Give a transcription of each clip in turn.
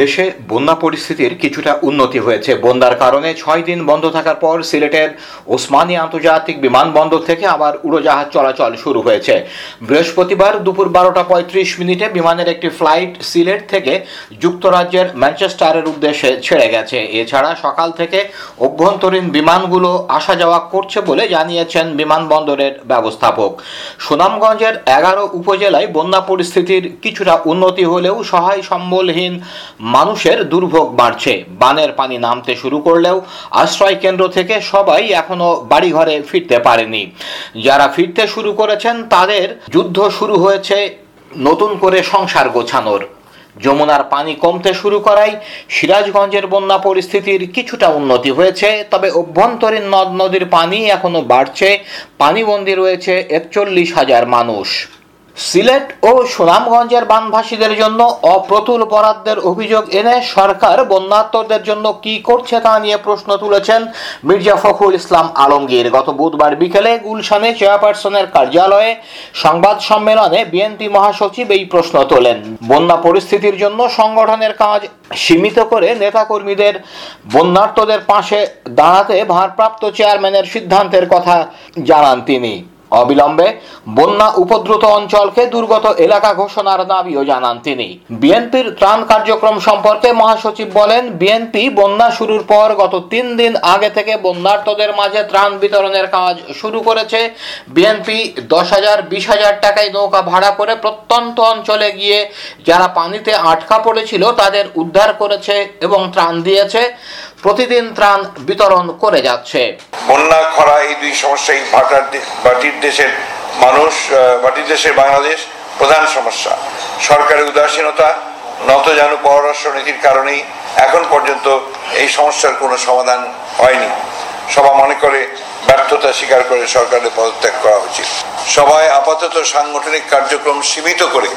দেশে বন্যা পরিস্থিতির কিছুটা উন্নতি হয়েছে। বন্যার কারণে ছয় দিন বন্ধ থাকার পর সিলেটের ওসমানী আন্তর্জাতিক বিমানবন্দর থেকে আবার উড়োজাহাজ চলাচল শুরু হয়েছে। বৃহস্পতিবার দুপুর বারোটা পঁয়ত্রিশ মিনিটে বিমানের একটি ফ্লাইট সিলেট থেকে যুক্তরাজ্যের ম্যানচেস্টারের উদ্দেশ্যে ছেড়ে গেছে। এছাড়া সকাল থেকে অভ্যন্তরীণ বিমানগুলো আসা যাওয়া করছে বলে জানিয়েছেন বিমানবন্দরের ব্যবস্থাপক। সুনামগঞ্জের এগারো উপজেলায় বন্যা পরিস্থিতির কিছুটা উন্নতি হলেও সহায় সম্বলহীন মানুষের দুর্ভোগ বাড়ছে। বানের পানি নামতে শুরু করলেও আশ্রয় কেন্দ্র থেকে সবাই এখনও বাড়িঘরে ফিরতে পারেনি। যারা ফিরতে শুরু করেছেন, তাদের যুদ্ধ শুরু হয়েছে নতুন করে সংসার গোছানোর। যমুনার পানি কমতে শুরু করায় সিরাজগঞ্জের বন্যা পরিস্থিতির কিছুটা উন্নতি হয়েছে, তবে অভ্যন্তরীণ নদ নদীর পানি এখনও বাড়ছে। পানিবন্দী রয়েছে একচল্লিশ হাজার মানুষ। সিলেট ও সুনামগঞ্জের বানভাসীদের জন্য অপ্রতুল বরাদ্দের অভিযোগ এনে সরকার বন্যাত্মদের জন্য কি করছে তা নিয়ে প্রশ্ন তুলেছেন মির্জা ফখরুল ইসলাম আলমগীর। গত বুধবার বিকেলে গুলশানে চেয়ারপারসনের কার্যালয়ে সংবাদ সম্মেলনে বিএনপি মহাসচিব এই প্রশ্ন তোলেন। বন্যা পরিস্থিতির জন্য সংগঠনের কাজ সীমিত করে নেতাকর্মীদের বন্যার্তদের পাশে দাঁড়াতে ভারপ্রাপ্ত চেয়ারম্যানের সিদ্ধান্তের কথা জানান তিনি। অবিলম্বে বন্যা উপদ্রুত অঞ্চলকে দুর্গত এলাকা ঘোষণার দাবিও জানান তিনি। বিএনপির ত্রাণ কার্যক্রম সম্পর্কে মহাসচিব বলেন, বিএনপি বন্যা শুরুর পর গত তিন দিন আগে থেকে বন্যার্তদের মাঝে ত্রাণ বিতরণের কাজ শুরু করেছে। বিএনপি দশ হাজার, বিশ হাজার টাকায় নৌকা ভাড়া করে প্রত্যন্ত অঞ্চলে গিয়ে যারা পানিতে আটকা পড়েছিল তাদের উদ্ধার করেছে এবং ত্রাণ দিয়েছে। প্রতিদিন ত্রাণ বিতরণ করে যাচ্ছে। বন্যা, খরা এই দুই সমস্যাই ভাটার দে- বাটির দেশের মানুষ বাটির দেশের বাংলাদেশ প্রধান সমস্যা। সরকারের উদাসীনতা নত নতজানু পররাষ্ট্র নীতির কারণেই এখন পর্যন্ত এই সমস্যার কোনো সমাধান হয়নি। সবাই মনে করে ব্যর্থতা স্বীকার করে সরকারের পদত্যাগ করা উচিত। সবাই আপাতত সাংগঠনিক কার্যক্রম সীমিত করে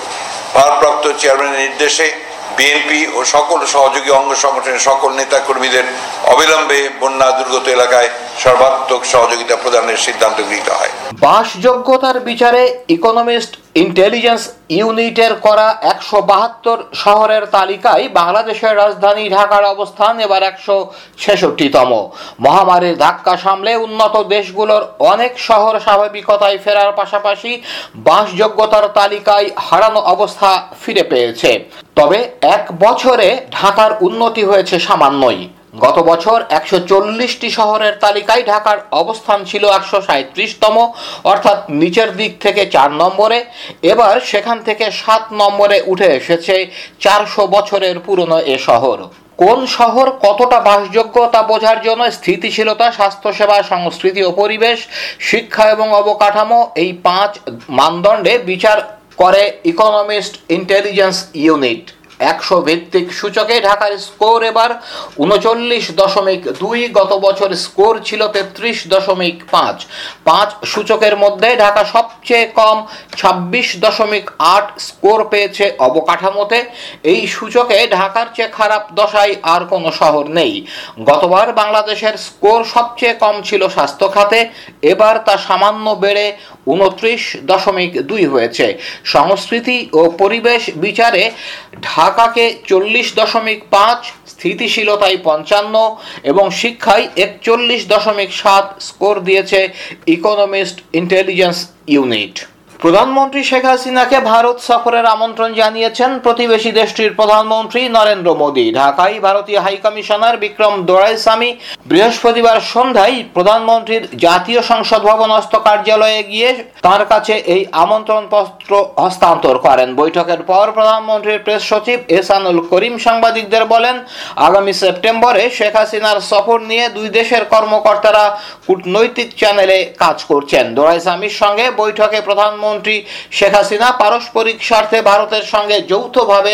ভারপ্রাপ্ত চেয়ারম্যানের নির্দেশে বিএনপি ও সকল সহযোগী অঙ্গ সংগঠনের সকল নেতা কর্মীদের অবিলম্বে বন্যা দুর্গত এলাকায় সর্বাত্মক সহযোগিতা প্রদানের সিদ্ধান্ত গৃহীত হয়। বাসযোগ্যতার বিচারে ইকোনমিস্ট ইন্টেলিজেন্স ইউনিটের করা একশো বাহাত্তর শহরের তালিকায় বাংলাদেশের রাজধানী ঢাকার অবস্থান এবার একশো ছেষট্টিতম। মহামারীর ধাক্কা সামলে উন্নত দেশগুলোর অনেক শহর স্বাভাবিকতায় ফেরার পাশাপাশি বাসযোগ্যতার তালিকায় হারানো অবস্থা ফিরে পেয়েছে। তবে এক বছরে ঢাকার উন্নতি হয়েছে সামান্যই। গত বছর একশো চল্লিশটি শহরের তালিকায় ঢাকার অবস্থান ছিল একশো সাঁত্রিশতম অর্থাৎ নিচের দিক থেকে চার নম্বরে। এবার সেখান থেকে সাত নম্বরে উঠে এসেছে চারশো বছরের পুরনো এ শহর। কোন শহর কতটা বাসযোগ্য তা বোঝার জন্য স্থিতিশীলতা, স্বাস্থ্যসেবা, সংস্কৃতি ও পরিবেশ, শিক্ষা এবং অবকাঠামো এই পাঁচ মানদণ্ডে বিচার করে ইকোনমিস্ট ইন্টেলিজেন্স ইউনিট। একশো ভিত্তিক সূচকে ঢাকার স্কোর এবার উনচল্লিশ দশমিক দুই, গত বছর স্কোর ছিল তেত্রিশ দশমিক পাঁচ। পাঁচ সূচকের মধ্যে ঢাকা সবচেয়ে কম ছাব্বিশ দশমিক আট স্কোর পেয়েছে অবকাঠামোতে। এই সূচকে ঢাকার চেয়ে খারাপ দশায় আর কোনো শহর নেই। গতবার বাংলাদেশের স্কোর সবচেয়ে কম ছিল স্বাস্থ্য খাতে, এবার তা সামান্য বেড়ে উনত্রিশ দশমিক দুই হয়েছে। সংস্কৃতি ও পরিবেশ বিচারে ঢাকাকে চল্লিশ দশমিক পাঁচ, স্থিতিশীলতায় পঞ্চান্ন এবং শিক্ষায় একচল্লিশ দশমিক সাত স্কোর দিয়েছে ইকোনমিস্ট ইন্টেলিজেন্স ইউনিট। প্রধানমন্ত্রী শেখ হাসিনাকে ভারত সফরের আমন্ত্রণ জানিয়েছেন প্রতিবেশী দেশটির প্রধানমন্ত্রী নরেন্দ্র মোদী। ঢাকায় ভারতীয় হাইকমিশনার বিক্রম দোরাইস্বামী বৃহস্পতিবার সন্ধ্যায় প্রধানমন্ত্রীর জাতীয় সংসদ ভবনস্থ কার্যালয়ে গিয়ে তার কাছে এই আমন্ত্রণ পত্র হস্তান্তর করেন। বৈঠকের পর প্রধানমন্ত্রীর প্রেস সচিব এসানুল করিম সাংবাদিকদের বলেন, আগামী সেপ্টেম্বরে শেখ হাসিনার সফর নিয়ে দুই দেশের কর্মকর্তারা কূটনৈতিক চ্যানেলে কাজ করছেন। দোরাইস্বামীর সঙ্গে বৈঠকে প্রধানমন্ত্রী শেখ হাসিনা পারস্পরিক স্বার্থে ভারতের সঙ্গে যৌথভাবে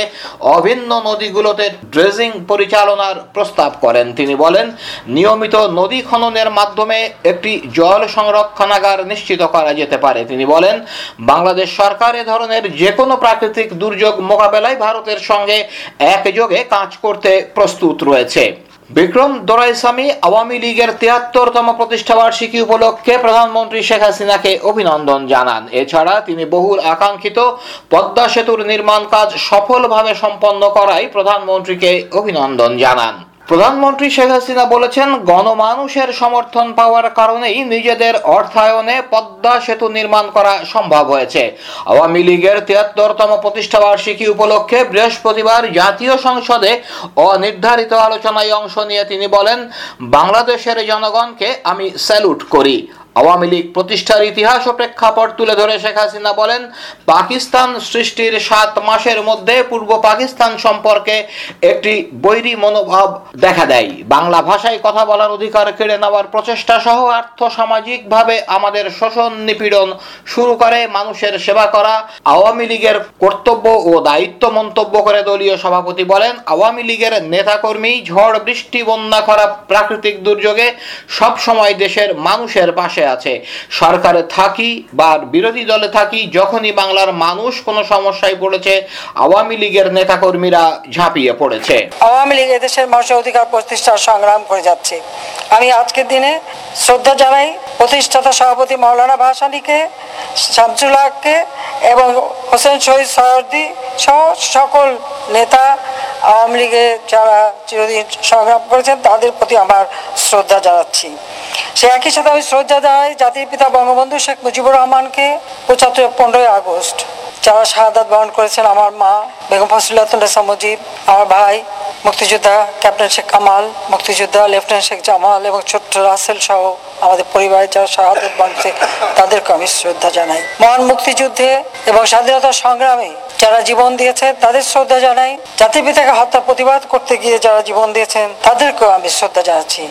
অভিন্ন নদীগুলোতে ড্রেজিং পরিচালনার প্রস্তাব করেন। তিনি বলেন, নিয়মিত নদী খননের মাধ্যমে একটি জল সংরক্ষণাগার নিশ্চিত করা যেতে পারে। তিনি বলেন, বাংলাদেশ সরকার এ ধরনের যে কোনো প্রাকৃতিক দুর্যোগ মোকাবেলায় ভারতের সঙ্গে একযোগে কাজ করতে প্রস্তুত রয়েছে। বিক্রম দোরাইস্বামী আওয়ামী লীগের তিয়াত্তরতম প্রতিষ্ঠাবার্ষিকী উপলক্ষে প্রধানমন্ত্রী শেখ হাসিনাকে অভিনন্দন জানান। এছাড়া তিনি বহুল আকাঙ্ক্ষিত পদ্মা সেতুর নির্মাণ কাজ সফলভাবে সম্পন্ন করায় প্রধানমন্ত্রীকে অভিনন্দন জানান। প্রধানমন্ত্রী শেখ হাসিনা বলেছেন, গণমানুষের সমর্থন পাওয়ার কারণেই নিজেদের অর্থায়নে পদ্মা সেতু নির্মাণ করা সম্ভব হয়েছে। আওয়ামী লীগের তিয়াত্তরতম প্রতিষ্ঠাবার্ষিকী উপলক্ষে বৃহস্পতিবার জাতীয় সংসদে অনির্ধারিত আলোচনায় অংশ নিয়ে তিনি বলেন, বাংলাদেশের জনগণকে আমি স্যালুট করি। আওয়ামী লীগ প্রতিষ্ঠার ইতিহাস ও প্রেক্ষাপট তুলে ধরে শেখ হাসিনা বলেন, পাকিস্তান সৃষ্টির সাত মাসের মধ্যে পূর্ব পাকিস্তান সম্পর্কে একটি বৈরী মনোভাব দেখা দেয়। বাংলা ভাষায় কথা বলার অধিকার কেড়ে নেওয়ার প্রচেষ্টা সহ আর্থ আর্থসামাজিকভাবে আমাদের শোষণ নিপীড়ন শুরু করে মানুষের সেবা করা। আওয়ামী লীগের কর্তব্য ও দায়িত্ব মন্তব্য করে দলীয় সভাপতি বলেন, আওয়ামী লীগের নেতাকর্মী ঝড়, বৃষ্টি, বন্যা করা প্রাকৃতিক দুর্যোগে সব সময় দেশের মানুষের পাশে আছে। সরকারে থাকি বা বিরোধী দলে থাকি, যখনই বাংলার মানুষ কোনো সমস্যায় পড়েছে, আওয়ামী লীগের নেতাকর্মীরা ঝাঁপিয়ে পড়েছে। আওয়ামী লীগ এদেশের মানুষের অধিকার প্রতিষ্ঠার সংগ্রাম করে যাচ্ছে। আমি আজকের দিনে শ্রদ্ধা জানাই প্রতিষ্ঠাতা সভাপতি মৌলানা ভাসানীকে হককে এবং হোসেন শহীদ সয়দি সহ সকল নেতা আওয়ামী লীগের যারা চিরদিন সংগ্রাম করেছেন, তাদের প্রতি আমার শ্রদ্ধা জানাচ্ছি। সে একই সাথে আমি শ্রদ্ধা জানাই জাতির পিতা বঙ্গবন্ধু শেখ মুজিবুর রহমানকে পঁচাত্তর, পনেরোই আগস্ট। যারা শাহাদাত বরণ করেছেন আমার মা, বেগম ফসিলাতুল্লাহ মুজিব, আমার ভাই, মুক্তিযোদ্ধা ক্যাপ্টেন শেখ কামাল, মুক্তিযোদ্ধা লেফটেন্যান্ট শেখ জামাল এবং ছোট্ট রাসেল সহ আমাদের পরিবারের যারা শাহাদত বরণছে তাদেরকে আমি শ্রদ্ধা জানাই। মহান মুক্তিযুদ্ধে এবং স্বাধীনতা সংগ্রামে যারা জীবন দিয়েছে তাদের শ্রদ্ধা জানাই। জাতির পিতাকে হত্যা প্রতিবাদ করতে গিয়ে যারা জীবন দিয়েছেন, তাদেরকেও আমি শ্রদ্ধা জানাচ্ছি।